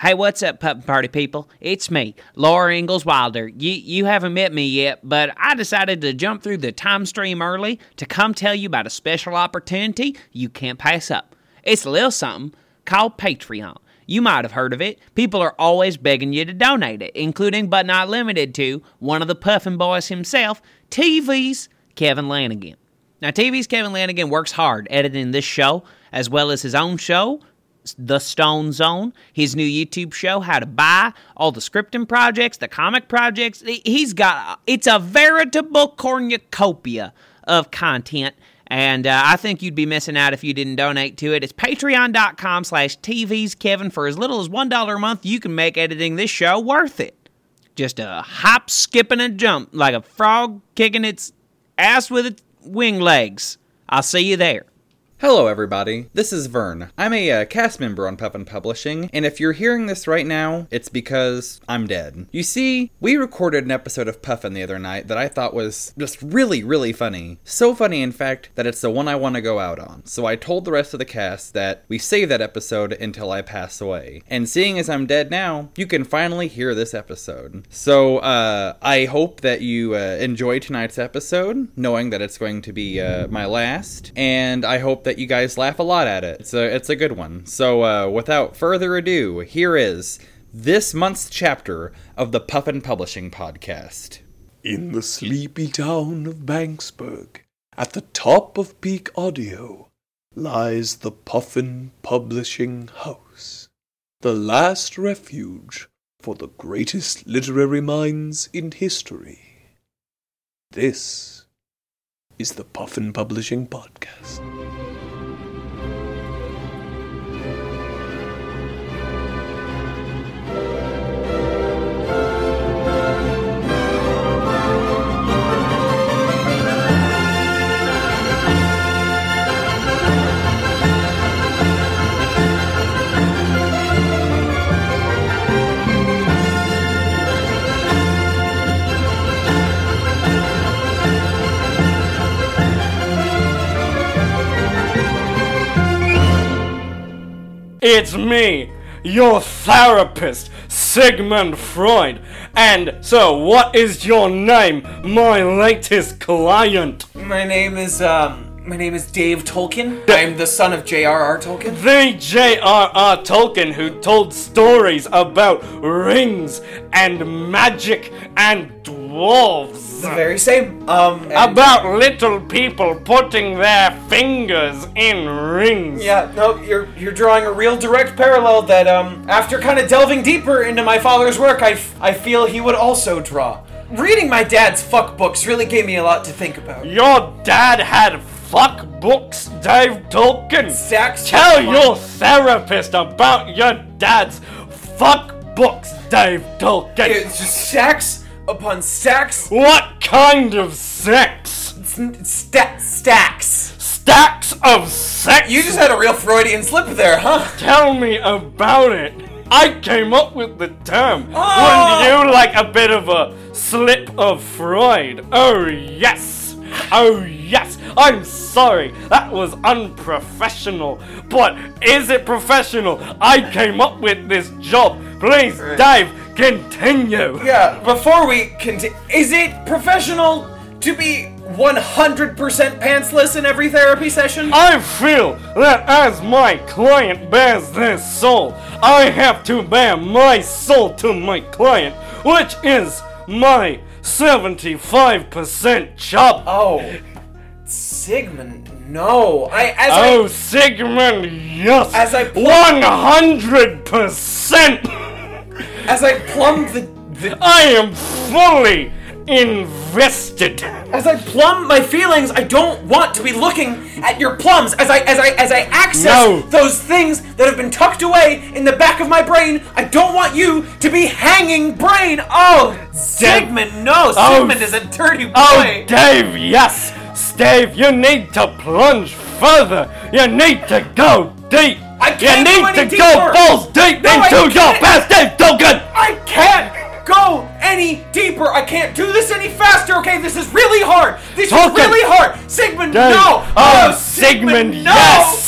Hey, what's up, Puppet Party people? It's me, Laura Ingalls Wilder. You, you haven't met me yet, but I decided to jump through the time stream early to come tell you about a special opportunity you can't pass up. It's a little something called Patreon. You might have heard of it. People are always begging you to donate it, including but not limited to one of the Puffin Boys himself, TV's Kevin Lanigan. Now, TV's Kevin Lanigan works hard editing this show, as well as his own show, The Stone Zone, his new YouTube show, How to Buy, all the scripting projects, the comic projects. He's got, it's a veritable cornucopia of content. And uh, I think you'd be missing out if you didn't donate to it. It's patreon.com slash TV's Kevin. For as little as $1 a month, you can make editing this show worth it. Just a hop, skip, and a jump, like a frog kicking its ass with its wing legs. I'll see you there. Hello, everybody. This is Vern. I'm a uh, cast member on Puffin Publishing, and if you're hearing this right now, it's because I'm dead. You see, we recorded an episode of Puffin the other night that I thought was just really, really funny. So funny, in fact, that it's the one I want to go out on. So I told the rest of the cast that we save that episode until I pass away. And seeing as I'm dead now, you can finally hear this episode. So uh, I hope that you uh, enjoy tonight's episode, knowing that it's going to be uh, my last, and I hope that that you guys laugh a lot at it. It's a it's a good one. So uh, without further ado, here is this month's chapter of the Puffin Publishing podcast. In the sleepy town of Banksburg, at the top of peak audio, lies the Puffin Publishing House, the last refuge for the greatest literary minds in history. This is the Puffin Publishing Podcast. It's me, your therapist, Sigmund Freud. And so, what is your name, my latest client? My name is, um, my name is Dave Tolkien. I'm the son of J.R.R. Tolkien. The J.R.R. Tolkien who told stories about rings and magic and dwarves. The very same. Um, About little people putting their fingers in rings. Yeah, no, you're you're drawing a real direct parallel that um after kind of delving deeper into my father's work, I, f- I feel he would also draw. Reading my dad's fuck books really gave me a lot to think about. Your dad had fuck books, Dave Tolkien. Stacks Tell your therapist about your dad's fuck books, Dave Tolkien. It's just stacks upon sex. What kind of sex? Sta- stacks. Stacks of sex? You just had a real Freudian slip there, huh? Tell me about it. I came up with the term. Oh! Wouldn't you like a bit of a slip of Freud? Oh, yes. Oh, yes. I'm sorry. That was unprofessional. But is it professional? I came up with this job. Please, Dave, continue. Yeah, before we continue, is it professional to be 100% pantsless in every therapy session? I feel that as my client bears their soul, I have to bear my soul to my client, which is my 75% chop. Oh, Sigmund, no. I as Oh, Sigmund, yes. As I pl- 100%. As I plumbed the, the I am fully invested. as I plumb my feelings, I don't want to be looking at your plums as I as I as I access No. those things that have been tucked away in the back of my brain. I don't want you to be hanging brain. Oh, Sigmund, no. Oh, Sigmund is a dirty oh, boy. Oh, Dave, yes! Dave, you need to plunge further. You need to go deep. I can't you go need to go deeper. balls deep No, into your past, Dave Dugan. Sigmund, no. yes.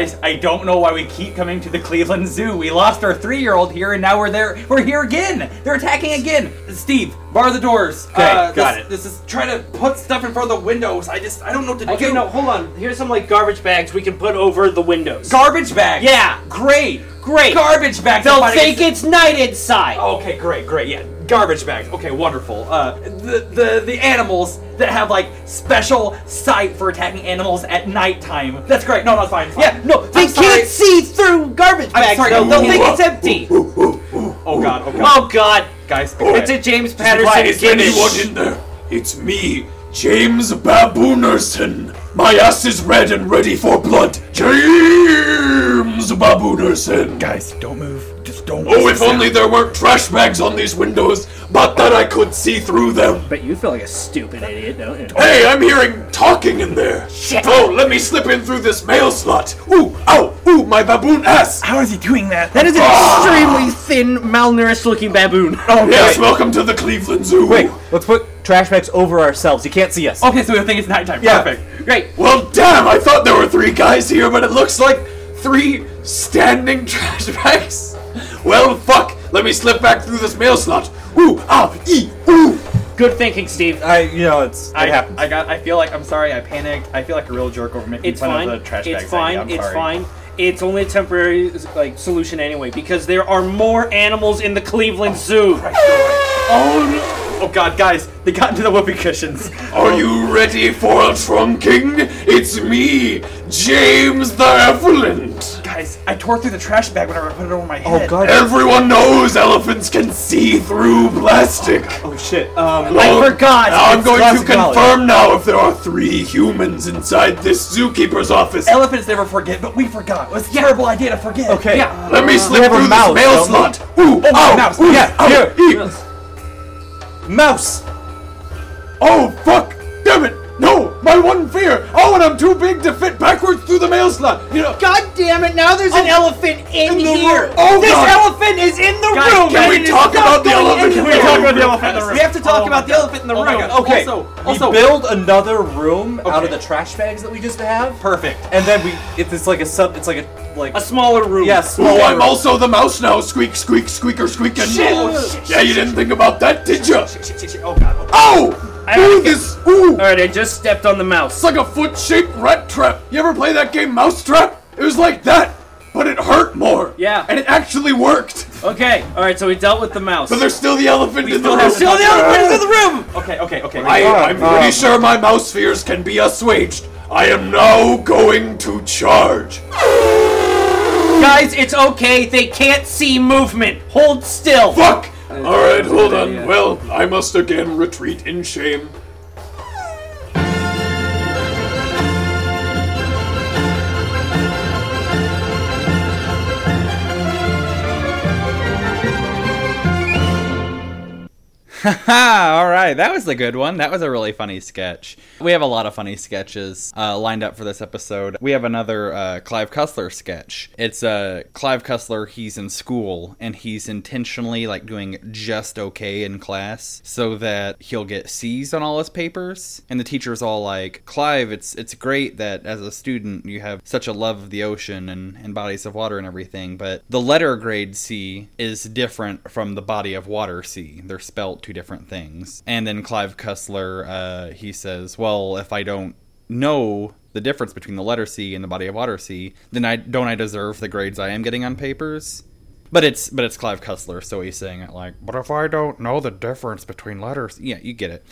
Guys, I don't know why we keep coming to the Cleveland Zoo. We lost our three-year-old here, and now we're there. We're here again. They're attacking again. Steve, bar the doors. Okay, Uh, got this, it. This is trying to put stuff in front of the windows. I just, I don't know what to do. Okay, do. no, hold on. Here's some like garbage bags we can put over the windows. Garbage bags. Yeah. Great. Great. Garbage bags. They'll think it's night inside. Okay, great, great, yeah. Garbage bags. Okay, wonderful. Uh, the the the animals that have like special sight for attacking animals at nighttime. That's great. No, no, it's fine. it's fine. Yeah, no, they I'm sorry. can't see through garbage I'm bags. sorry. though. They'll Ooh, think it's empty. Oh god. Oh god. Oh God, Guys, be it's a James Quiet, Patterson is there gimmick. anyone in there? It's me, James Baboonerson. My ass is red and ready for blood. James Baboonerson. Guys, don't move. Just don't. Oh, if only there weren't trash bags on these windows, but that I could see through them. But you feel like a stupid idiot, don't you? Hey, I'm hearing talking in there. Shit. Oh, let me slip in through this mail slot. Ooh, ow, ooh, my baboon ass. How is he doing that? That is an ah! extremely thin, malnourished-looking baboon. Oh, yes, welcome to the Cleveland Zoo. Wait, let's put trash bags over ourselves. You can't see us. Okay, so we think it's nighttime. Yeah. Perfect. Great. Well, damn, I thought there were three guys here, but it looks like three standing trash bags. Well, fuck. Let me slip back through this mail slot. Ooh, ah, ee, ooh. Good thinking, Steve. I, you know, it's it I, happens. I got. I feel like I'm sorry. I panicked. I feel like a real jerk over making It's fun fine. of the trash it's fine. idea. I'm it's sorry. fine. It's only a temporary like solution anyway because there are more animals in the Cleveland Zoo. Oh, no. oh God, guys, they got into the whoopee cushions. Are you ready for a trunking? It's me, James the Effluent. Guys, I tore through the trash bag whenever I put it over my head. oh god. Everyone knows elephants can see through plastic. Oh shit. Um. Now- forgot. Now I'm It's going to classic knowledge. confirm now if there are three humans inside this zookeeper's office. Elephants never forget, but we forgot. It was a terrible idea to forget. Okay. Yeah. Let me slip have a through mouse, this mail don't we? slot. Ooh, ow, mouse. ooh, Yeah, ow, here. ee. Mouse. Oh, fuck! Damn it! No! My one fear! Oh, and I'm too big to fit backwards through the mail slot! You know. God damn it! Now there's an oh, elephant in, in the here. room. Oh, this God. elephant is in the Guys, room. Can we talk about the elephant? anywhere. in the talk about the elephant in the room. We have to talk Oh about the elephant in the Oh room. Okay. Also, we also, build another room out of the trash bags that we just have, perfect. and then we it's, it's like a sub. It's like a like A smaller room. yeah, Oh. I'm also the mouse now. Squeak, squeak, squeaker, squeaking. Shit. Oh, yeah, you didn't think about that, did you? Shit, shit, shit. Oh God. Oh, oh! Ow! Ooh, this. Ooh! All right, I just stepped on the mouse. It's like a foot-shaped rat trap. You ever play that game Mousetrap? It was like that, but it hurt more. Yeah. And it actually worked. Okay. All right, so we dealt with the mouse. But there's still the elephant in the still room. have to Still the elephant in the room! Okay, okay, okay. I, I'm pretty um, sure my mouse fears can be assuaged. I am now going to charge. Guys, it's okay. They can't see movement. Hold still. Fuck! Alright, hold on. Well, I must again retreat in shame. All right, that was a good one. That was a really funny sketch. We have a lot of funny sketches uh, lined up for this episode. We have another uh, Clive Cussler sketch. It's uh, Clive Cussler. He's in school and he's intentionally like doing just okay in class so that he'll get C's on all his papers. And the teacher's all like, "Clive, it's it's great that as a student you have such a love of the ocean and, and bodies of water and everything, but the letter grade C is different from the body of water C. They're spelt two different things. And then Clive Cussler, uh, he says, "Well, if I don't know the difference between the letter C and the body of water C, then I don't I deserve the grades I am getting on papers?" But it's but it's Clive Cussler, so he's saying it like, "But if I don't know the difference between letters, yeah, you get it."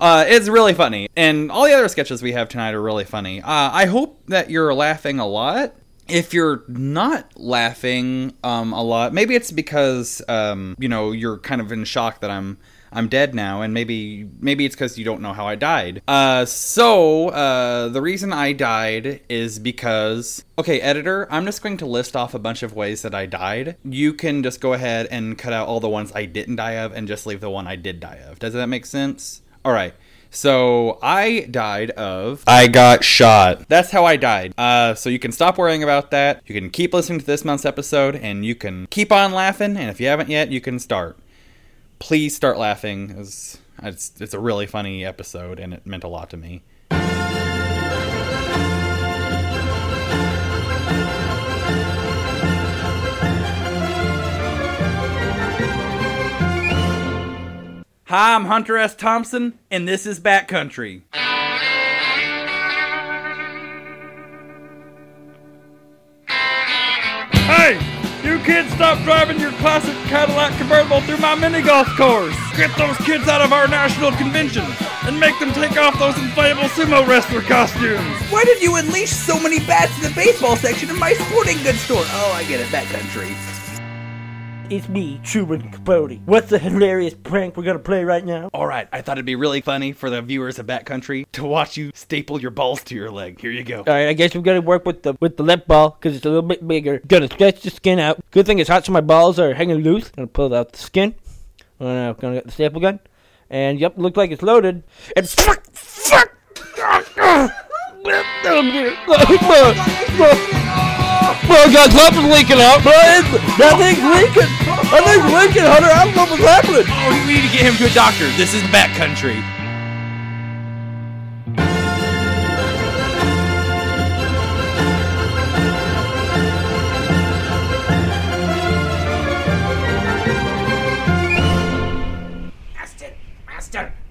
Uh, it's really funny, and all the other sketches we have tonight are really funny. Uh, I hope that you're laughing a lot. If you're not laughing um, a lot, maybe it's because um, you know you're kind of in shock that I'm I'm dead now, and maybe maybe it's because you don't know how I died. Uh, so uh, the reason I died is because okay, editor, I'm just going to list off a bunch of ways that I died. You can just go ahead and cut out all the ones I didn't die of, and just leave the one I did die of. Does that make sense? All right. So I died of. I got shot. That's how I died. Uh, so you can stop worrying about that. You can keep listening to this month's episode, and you can keep on laughing. And if you haven't yet, you can start please start laughing. It's, it's a really funny episode, and it meant a lot to me. Hi, I'm Hunter S. Thompson, and this is Bat Country. Kids stop driving your classic Cadillac convertible through my mini golf course. Get those kids out of our national convention and make them take off those inflatable sumo wrestler costumes. Why did you unleash so many bats in the baseball section of my sporting goods store? Oh, I get it, Bat Country. It's me, Truman Capote. What's the hilarious prank we're gonna play right now? All right, I thought it'd be really funny for the viewers of Bat Country to watch you staple your balls to your leg. Here you go. All right, I guess we're gonna work with the with the lip ball because it's a little bit bigger. Gonna stretch the skin out. Good thing it's hot, so my balls are hanging loose. Gonna pull out the skin. Uh, gonna get the staple gun, and yep, look like it's loaded. And fuck, fuck, fuck. Oh god, something's leaking out, bro. It's- That thing's leaking. That thing's leaking, Hunter. I don't know what's happening. Oh, we need to get him to a doctor. This is Bat Country. Master,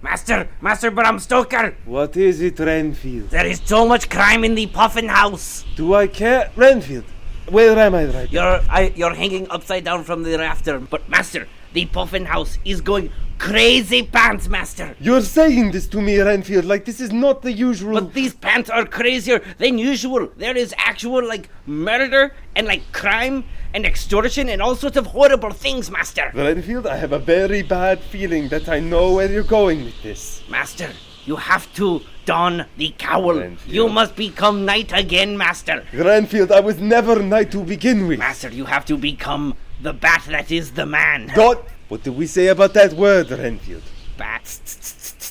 Master, Master, Bram Stoker! What is it, Renfield? There is so much crime in the Puffin house! Do I care? Renfield, where am I right? You're, I, you're hanging upside down from the rafter. But, Master, the Puffin house is going crazy pants, Master! You're saying this to me, Renfield, like this is not the usual. But these pants are crazier than usual. There is actual, like, murder and, like, crime and extortion and all sorts of horrible things, Master! Renfield, I have a very bad feeling that I know where you're going with this. Master, you have to don the cowl. Renfield. You must become knight again, Master. Renfield, I was never knight to begin with. Master, you have to become the bat that is the man. God, what do we say about that word, Renfield? Bat.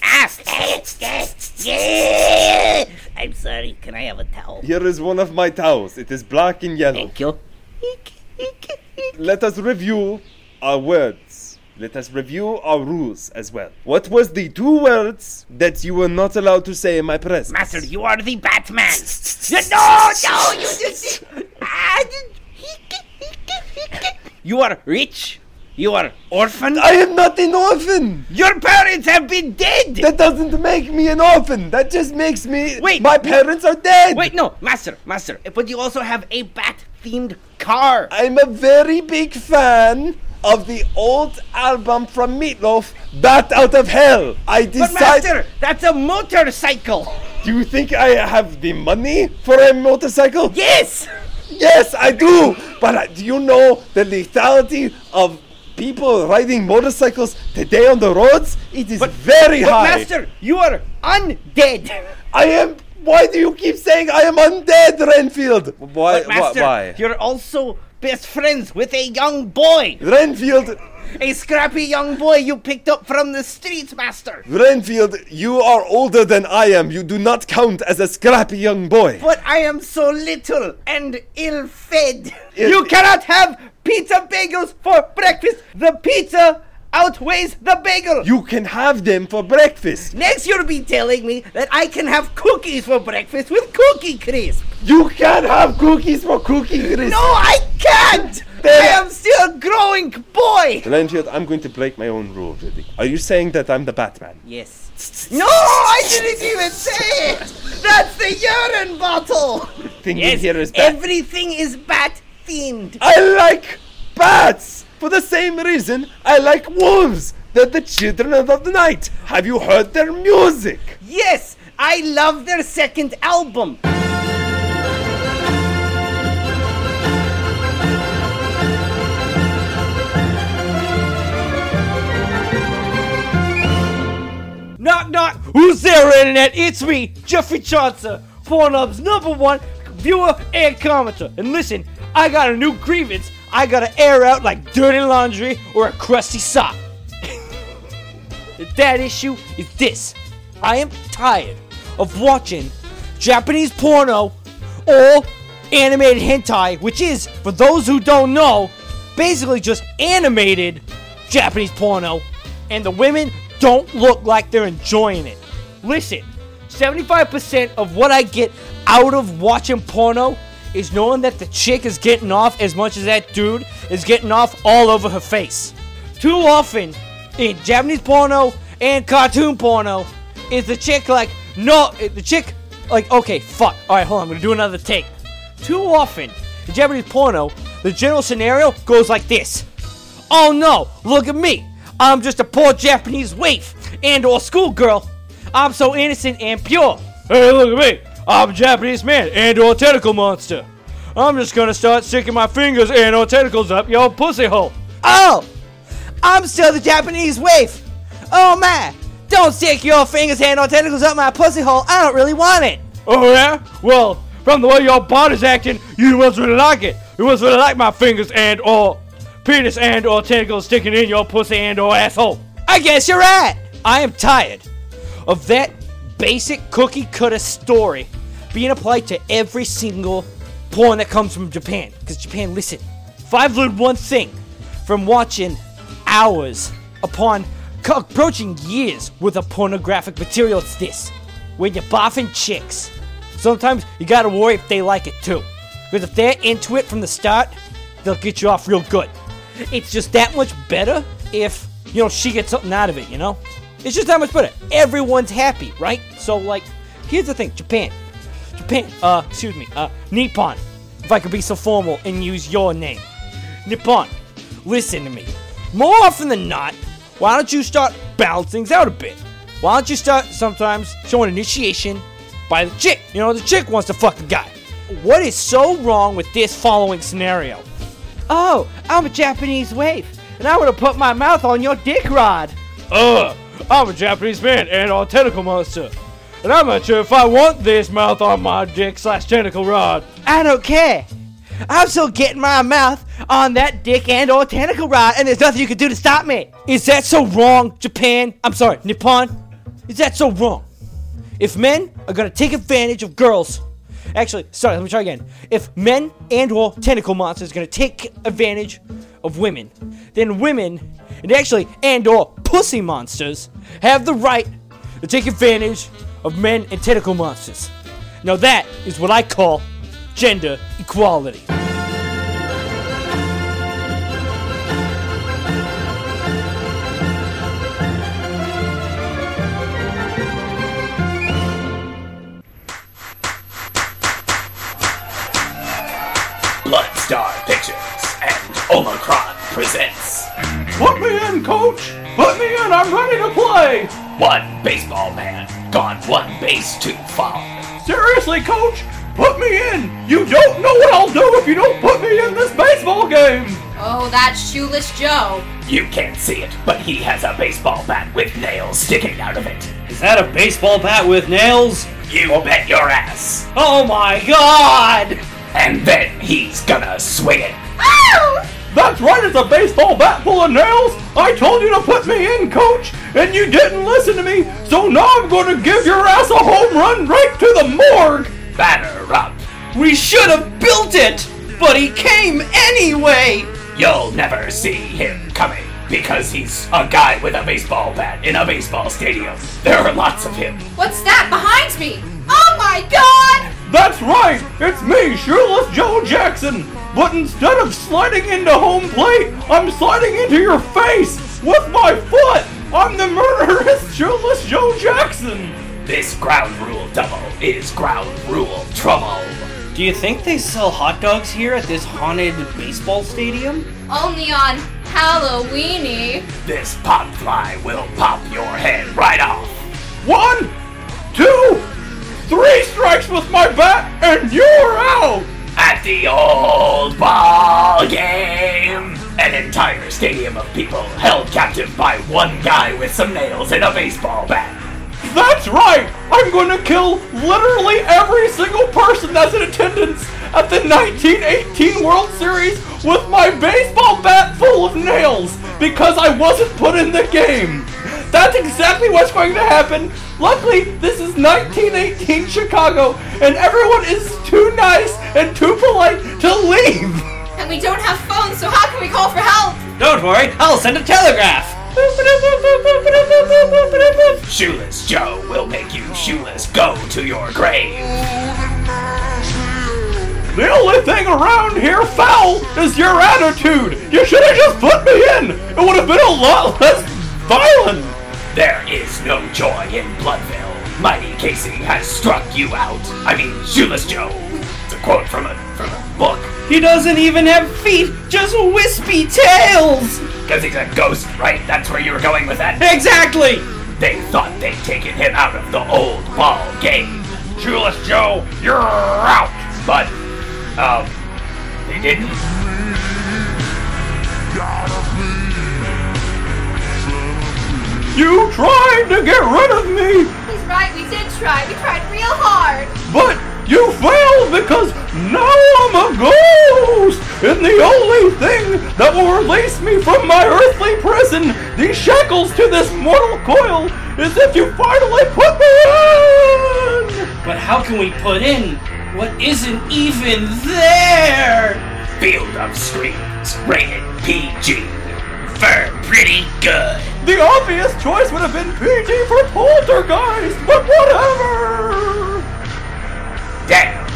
Ah, I'm sorry. Can I have a towel? Here is one of my towels. It is black and yellow. Thank you. Let us review our words. Let us review our rules as well. What was the two words that you were not allowed to say in my presence? Master, you are the Batman. no, no, you just. Ah, You are rich. You are orphan. I am not an orphan. Your parents have been dead. That doesn't make me an orphan. That just makes me. Wait. My parents are dead. Wait, no, Master, Master. But you also have a bat-themed car. I'm a very big fan of the old album from Meatloaf, Bat Out of Hell. I But decided. Master, that's a motorcycle. Do you think I have the money for a motorcycle? Yes. Yes, I do. But uh, do you know the lethality of people riding motorcycles today on the roads? It is very But high. Master, you are undead. I am. Why do you keep saying I am undead, Renfield? Why? But Master, you're also best friends with a young boy. Renfield, A scrappy young boy you picked up from the streets, Master. Renfield, you are older than I am. You do not count as a scrappy young boy. But I am so little and ill-fed. Ill- you cannot have pizza bagels for breakfast. The pizza outweighs the bagel. You can have them for breakfast. Next, you'll be telling me that I can have cookies for breakfast with Cookie Crisp. You can't have cookies for cookie crisp. No, I can't. I am still a growing boy. Renfield, I'm going to break my own rule, really. Are you saying that I'm the Batman? Yes. No, I didn't even say it. That's the urine bottle. Thing Yes, here is bat. everything is bat themed. I like bats for the same reason I like wolves. They're the children of the night. Have you heard their music? Yes, I love their second album. Knock knock. Who's there, internet? It's me, Jeffrey Johnson, Pornhub's number one viewer and commenter. And listen, I got a new grievance. I gotta air out like dirty laundry or a crusty sock. The that issue is this: I am tired of watching Japanese porno or animated hentai, which is, for those who don't know, basically just animated Japanese porno, and the women don't look like they're enjoying it. Listen, 75% of what I get out of watching porno is knowing that the chick is getting off as much as that dude is getting off all over her face. Too often, in Japanese porno and cartoon porno is the chick like no the chick like okay fuck all right hold on I'm gonna do another take. Too often in Japanese porno the general scenario goes like this. Oh no, look at me. I'm just a poor Japanese waif and or schoolgirl. I'm so innocent and pure. Hey, look at me. I'm a Japanese man and or tentacle monster. I'm just gonna start sticking my fingers and or tentacles up your pussy hole. Oh, I'm still the Japanese waif. Oh man, don't stick your fingers and or tentacles up my pussy hole. I don't really want it. Oh yeah? Well, from the way your body's acting, you must really like it. You must really like my fingers and or penis and or tentacles sticking in your pussy and or asshole. I guess you're right. I am tired of that basic cookie cutter story being applied to every single porn that comes from Japan. Because Japan, listen, if I've learned one thing from watching hours upon approaching years with a pornographic material, it's this. When you're boffing chicks, sometimes you gotta worry if they like it too. Because if they're into it from the start, they'll get you off real good. It's just that much better if, you know, she gets something out of it, you know? It's just that much better. Everyone's happy, right? So, like, here's the thing Japan. Japan, uh, excuse me, uh, Nippon. If I could be so formal and use your name. Nippon, listen to me. More often than not, why don't you start balance things out a bit? Why don't you start sometimes showing initiation by the chick? You know, the chick wants to fuck the guy. What is so wrong with this following scenario? Oh, I'm a Japanese waif, and I would have put my mouth on your dick rod. Ugh, I'm a Japanese man and a tentacle monster. And I'm not sure if I want this mouth on my dick slash tentacle rod. I don't care. I'm still getting my mouth on that dick and or tentacle rod, and there's nothing you can do to stop me. Is that so wrong, Japan? I'm sorry, Nippon? Is that so wrong? If men are gonna take advantage of girls, actually, sorry, let me try again. If men and or tentacle monsters are gonna take advantage of women, then women, and actually and or pussy monsters, have the right to take advantage of men and tentacle monsters. Now that is what I call gender equality. Bloodstar Pictures Omicron presents Put me in, coach! Put me in, I'm ready to play! One Baseball Man Gone One Base Too Far. Seriously, coach? Put me in! You don't know what I'll do if you don't put me in this baseball game! Oh, that shoeless Joe. You can't see it, but he has a baseball bat with nails sticking out of it. Is that a baseball bat with nails? You bet your ass. Oh my god! And then he's gonna swing it. That's right, it's a baseball bat full of nails! I told you to put me in, coach, and you didn't listen to me, so now I'm gonna give your ass a home run right to the morgue! Batter up. We should have built it, but he came anyway. You'll never see him coming because he's a guy with a baseball bat in a baseball stadium. There are lots of him. What's that behind me? Oh my god! That's right, it's me, Shoeless Joe Jackson. But instead of sliding into home plate, I'm sliding into your face with my foot. I'm the murderous Shoeless Joe Jackson. This ground rule double is ground rule trouble. Do you think they sell hot dogs here at this haunted baseball stadium? Only on Halloweeny. This pop fly will pop your head right off. One, two, three strikes with my bat, and you're out. At the old ball game, an entire stadium of people held captive by one guy with some nails and a baseball bat. That's right! I'm gonna kill literally every single person that's in attendance at the 1918 World Series with my baseball bat full of nails because I wasn't put in the game. That's exactly what's going to happen. Luckily, this is 1918 Chicago, and everyone is too nice and too polite to leave. And we don't have phones, so how can we call for help? Don't worry, I'll send a telegraph. Shoeless Joe will make you shoeless go to your grave. The only thing around here foul is your attitude. You should have just put me in. It would have been a lot less violent! There is no joy in Bloodville. Mighty Casey has struck you out. I mean, Shoeless Joe. It's a quote from a from a book. He doesn't even have feet, just wispy tails! Because he's a ghost, right? That's where you were going with that? Exactly! They thought they'd taken him out of the old ball game. Shoeless Joe, you're out! But, um, they didn't. You tried to get rid of me, He's right, we did try. We tried real hard. but you failed because now I'm a ghost! And the only thing that will release me from my earthly prison, these shackles to this mortal coil, is if you finally put me in! But how can we put in what isn't even there? Field of Screams, rated PG. For pretty good. The obvious choice would have been PG for Poltergeist, but whatever! Damn.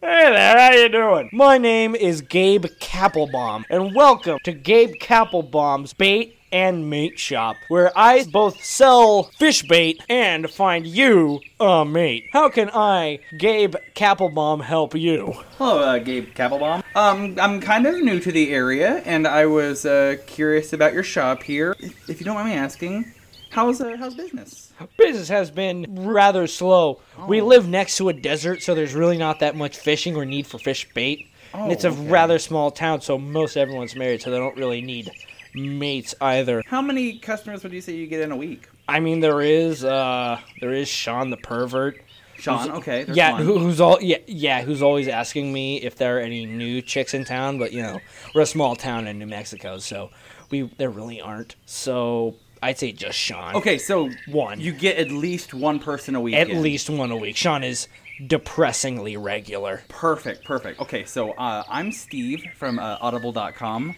Hey there, how you doing? My name is Gabe Kappelbaum, and welcome to Gabe Kappelbaum's Bait and Mate Shop, where I both sell fish bait and find you a mate. How can I, Gabe Kappelbaum, help you? Hello, uh, Gabe Kappelbaum. Um, I'm kind of new to the area, and I was uh, curious about your shop here. If you don't mind me asking, how's uh, how's business? Business has been rather slow. We live next to a desert, so there's really not that much fishing or need for fish bait. Oh, and it's a Oh, okay. rather small town, so most everyone's married, so they don't really need mates either. How many customers would you say you get in a week? I mean, there is uh, there is Sean the pervert. Sean, okay, yeah, who, who's all yeah yeah who's always asking me if there are any new chicks in town, but you know we're a small town in New Mexico, so we there really aren't. So I'd say just Sean. Okay, so one. You get at least one person a week. At in. least one a week. Sean is depressingly regular. Perfect, perfect. Okay, so uh, I'm Steve from uh, Audible.com.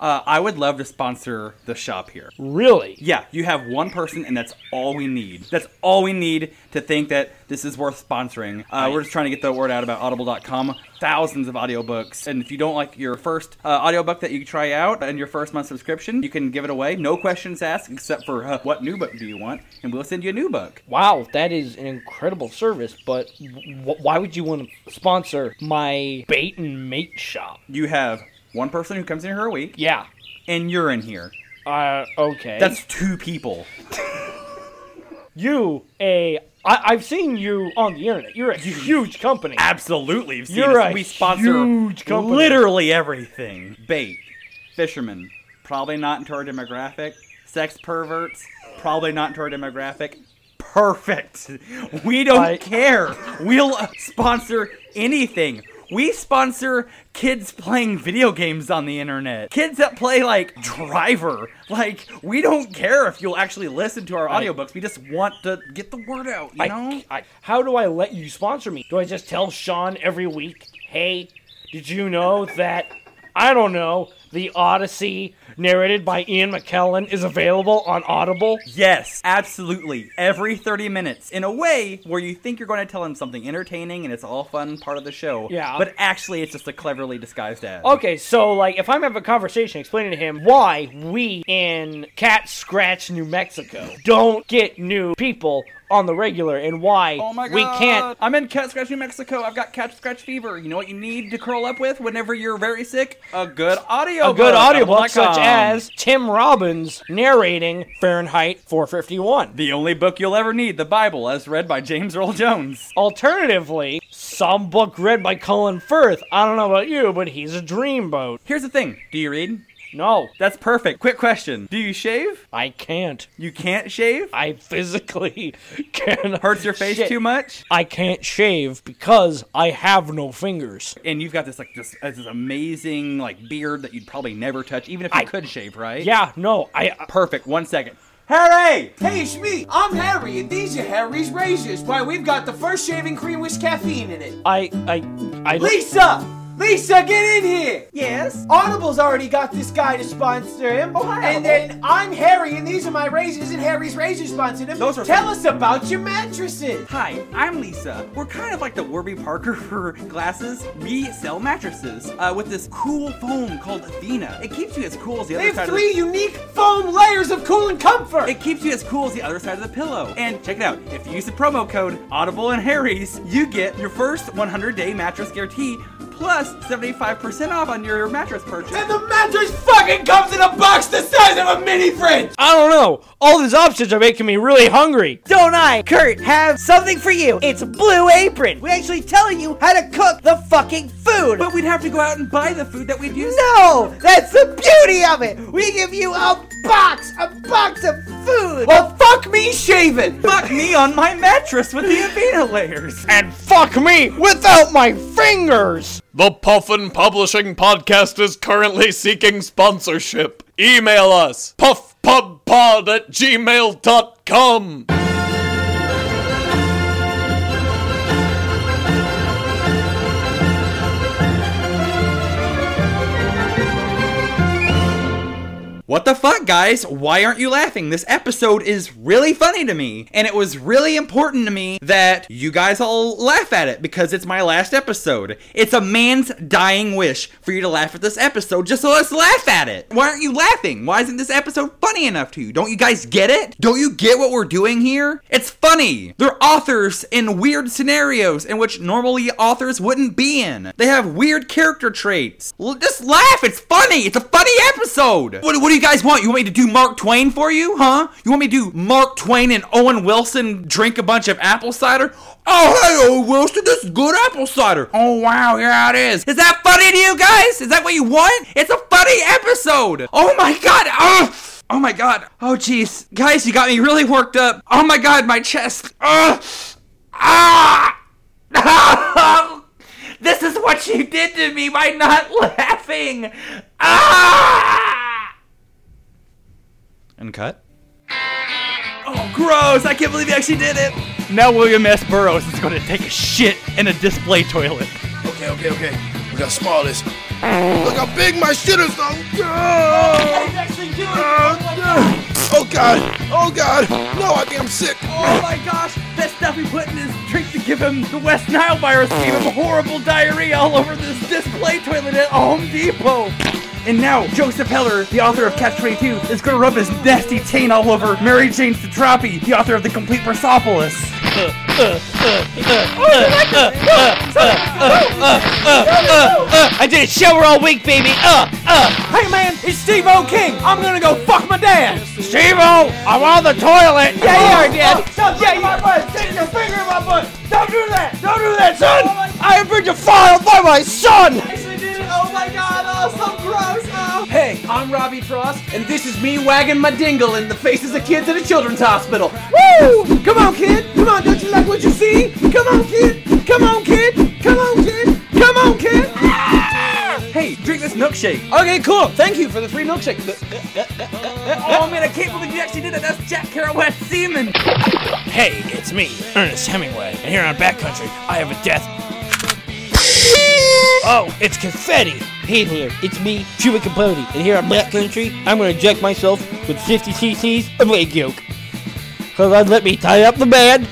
Uh, I would love to sponsor the shop here. Really? Yeah, you have one person, and that's all we need. That's all we need to think that this is worth sponsoring. Uh, we're just trying to get the word out about Audible.com. Thousands of audiobooks, and if you don't like your first uh, audiobook that you try out and your first month subscription, you can give it away. No questions asked, except for uh, what new book do you want, and we'll send you a new book. Wow, that is an incredible service, but w- why would you want to sponsor my bait and mate shop? You have one person who comes in here a week. Yeah. And you're in here. Uh, okay. That's two people. you a. I, I've seen you on the internet. You're a huge company. Absolutely. You've seen You're us. a we sponsor huge company. literally everything. Bait, fishermen, probably not into our demographic. Sex perverts, probably not into our demographic. Perfect. We don't I- care. We'll sponsor anything. We sponsor kids playing video games on the internet. Kids that play like Driver. Like we don't care if you'll actually listen to our audiobooks. We just want to get the word out, you I, know? I, how do I let you sponsor me? Do I just tell Sean every week, hey, did you know that, I don't know, the Odyssey narrated by Ian McKellen is available on Audible? Yes, absolutely. Every 30 minutes. In a way where you think you're going to tell him something entertaining and it's all fun part of the show. Yeah. But actually, it's just a cleverly disguised ad. Okay, so like if I'm having a conversation explaining to him why we in Cat Scratch, New Mexico don't get new people on the regular and why Oh my god. we can't I'm in Cat Scratch, New Mexico. I've got Cat Scratch fever. You know what you need to curl up with whenever you're very sick? A good audio a good book. audiobook oh such as Tim Robbins narrating Fahrenheit 451. The only book you'll ever need, the Bible, as read by James Earl Jones. Alternatively, some book read by Colin Firth. I don't know about you, but he's a dreamboat. Here's the thing. Do you read? No. That's perfect. Quick question. Do you shave? I can't. You can't shave? I physically can't. Hurts your face Shit. too much? I can't shave because I have no fingers. And you've got this like this, uh, this amazing like beard that you'd probably never touch, even if you I- could shave, right? Yeah, no, I. Perfect. One second. Harry! Hey, it's me. I'm Harry, and these are Harry's razors. Why, we've got the first shaving cream with caffeine in it. I, I, I. Lisa, Lisa, get in here! Yes? Audible's already got this guy to sponsor him. Oh, hi, And then I'm Harry, and these are my razors, and Harry's razors sponsored him. Those are Tell us about your mattresses. Hi, I'm Lisa. We're kind of like the Warby Parker for glasses. We sell mattresses uh, with this cool foam called Athena. It keeps you as cool as the They other have side three of the unique foam layers of cool and comfort. It keeps you as cool as the other side of the pillow. And check it out. If you use the promo code Audible and Harry's, you get your first 100-day mattress guarantee plus 75% off on your mattress purchase. And the mattress fucking comes in a box the size of a mini fridge. I don't know. All these options are making me really hungry. Don't I, Kurt, have something for you? It's Blue Apron. We actually tell you how to cook the fucking food. But we'd have to go out and buy the food that we'd use. No, that's the beauty of it. We give you a box, a box of food. Well, fuck me shaving. Fuck me on my mattress with the Athena layers. And fuck me without my fingers. The Puffin Publishing Podcast is currently seeking sponsorship. Email us pufpubpod at gmail.com. What the fuck, guys? Why aren't you laughing? This episode is really funny to me, and it was really important to me that you guys all laugh at it because it's my last episode. It's a man's dying wish for you to laugh at this episode just so let's laugh at it. Why aren't you laughing? Why isn't this episode funny enough to you? Don't you guys get it? Don't you get what we're doing here? It's funny. They're authors in weird scenarios in which normally authors wouldn't be in. They have weird character traits. Well, just laugh. It's funny. It's a funny episode. What, what do you guys want? You want me to do Mark Twain for you, huh? You want me to do Mark Twain and Owen Wilson drink a bunch of apple cider? Oh, hey, Owen Wilson, this is good apple cider. Oh, wow, here it is. Is that funny to you guys? Is that what you want? It's a funny episode. Oh my god. Ugh. Oh my god. Oh jeez. Guys, you got me really worked up. Oh my god, my chest. Ugh. Ah! this is what you did to me by not laughing. Ah! And cut. Oh, gross! I can't believe you actually did it. Now William S. Burroughs is going to take a shit in a display toilet. Okay, okay, okay. We gotta small this. Look how big my shit is, though. Oh, oh, oh god! Oh god! No, I think I'm sick. Oh my gosh! That stuff he put in his drink to give him the West Nile virus gave him horrible diarrhea all over this display toilet at Home Depot. And now, Joseph Heller, the author of Catch 22, is gonna rub his nasty taint all over Mary Jane Satrapi, the author of The Complete Persepolis. I did a shower all week, baby. Uh, uh. Hey man, it's Steve O King. I'm gonna go fuck my dad. Steve O, I'm on the toilet. Yeah, you are, Dad. Stop yeah, my butt. Take your finger in my butt. Don't do that. Don't do that, son. I have been defiled by my son. Hey, I'm Robbie Frost, and this is me wagging my dingle in the faces of kids at a children's hospital. Woo! Come on, kid. Come on. Don't you like what you see? Come on, kid. Come on, kid. Come on, kid. Come on, kid. Ah! Hey, drink this milkshake. Okay, cool. Thank you for the free milkshake. Uh, uh, uh, oh man, I can't believe you actually did it. That's Jack Kerouac semen. Hey, it's me, Ernest Hemingway, and here on Bat Country, I have a death. Oh, it's confetti. Hey there, it's me, Chewy Capote, and here on Bat Country, I'm gonna inject myself with 50 cc's of egg yolk. So then let me tie up the band,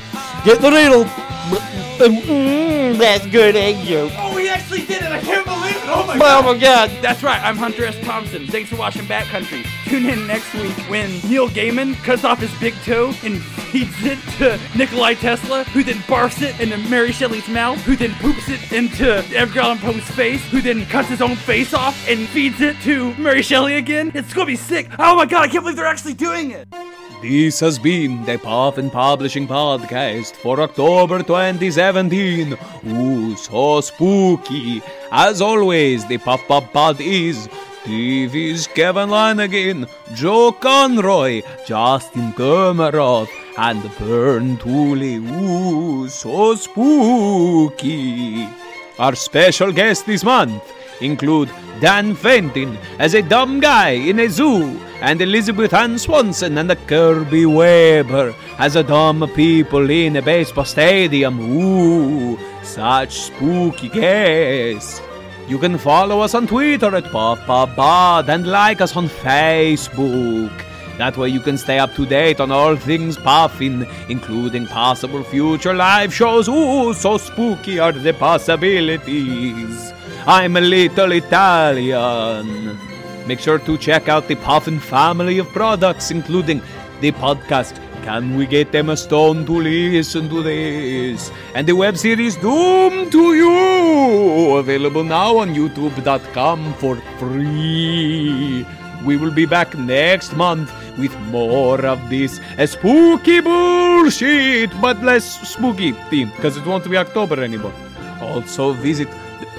get the needle. Mmm, that's good egg yolk. Oh, he actually did it. I can't believe it. Oh my Oh my god. That's right, I'm Hunter S. Thompson. Thanks for watching Bat Country. Tune in next week when Neil Gaiman cuts off his big toe and feeds it to Nikolai Tesla, who then barfs it into Mary Shelley's mouth, who then poops it into Edgar Allan Poe's face, who then cuts his own face off and feeds it to Mary Shelley again. It's gonna be sick. Oh my god, I can't believe they're actually doing it. This has been the Puffin Publishing Podcast for October 2017. Ooh, so spooky. As always, the PufPubPod is TV's Kevin Lanigan, Joe Conroy, Justin Komarov, and Vern Tooley. Ooh, so spooky. Our special guests this month include Dan Fenton as a dumb guy in a zoo, and Elizabeth Ann Swanson and Kirby Weber as a dumb people in a baseball stadium. Ooh, such spooky guests. You can follow us on Twitter at PufPubPod and like us on Facebook. That way you can stay up to date on all things puffin, including possible future live shows. Ooh, so spooky are the possibilities. I'm a little Italian. Make sure to check out the Puffin family of products, including the podcast Can We Get Them a Stone to Listen to This? And the web series Doom to You! Available now on youtube.com for free. We will be back next month with more of this spooky bullshit, but less spooky theme, because it won't be October anymore. Also visit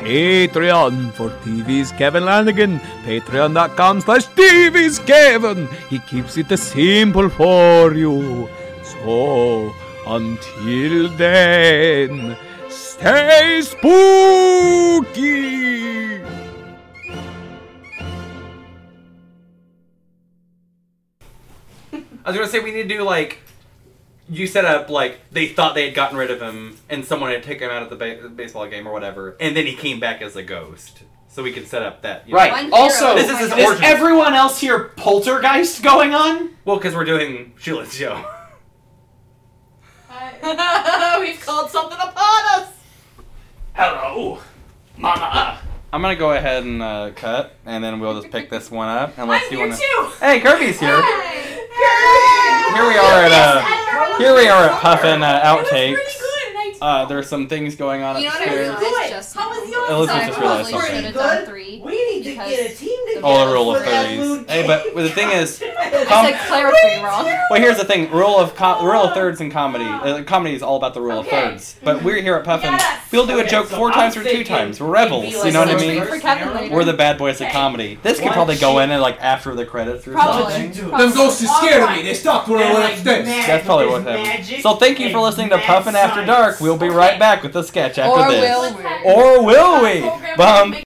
Patreon for TV's Kevin Lanigan. Patreon.com slash TV's Kevin. He keeps it simple for you. So, until then, stay spooky! I was gonna say we need to do like you set up like they thought they had gotten rid of him and someone had taken him out of the ba- baseball game or whatever, and then he came back as a ghost. So we can set up that. you know. Right. Also, this is his is origin. everyone else here poltergeist going on? well, because we're doing Sheila's show. We've called something upon us. Hello, Mama. I'm gonna go ahead and uh, cut, and then we'll just pick this one up unless I'm you here wanna. too. Hey, Kirby's here. Here we are at uh, here we are at Puffin uh, outtakes. Uh, there's some things going on You know what I upstairs. realized just How was yours? Elizabeth just realized probably something. should have done three. We need to get a team together. Oh, the rule of for that thirties. moon Hey, but well, the thing is, I com- said clarify wrong. well, here's the thing: rule of com- rule of thirds in comedy. Uh, comedy is all about the rule of thirds. But we're here at Puffin. We'll do a Okay, joke so four I'm times or two thinking times. We're rebels. it'd be You like know what I mean? for Kevin later. We're the bad boys of comedy. This could One probably go in and like after the credits or Probably. something. Probably. Them ghosts are scared of me. They stopped when I And went like upstairs. That's probably what There's happened. So thank you for listening to Puffin After. Dark. We'll be right back with the sketch after Or this. will we? Or will we? Bum.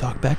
This has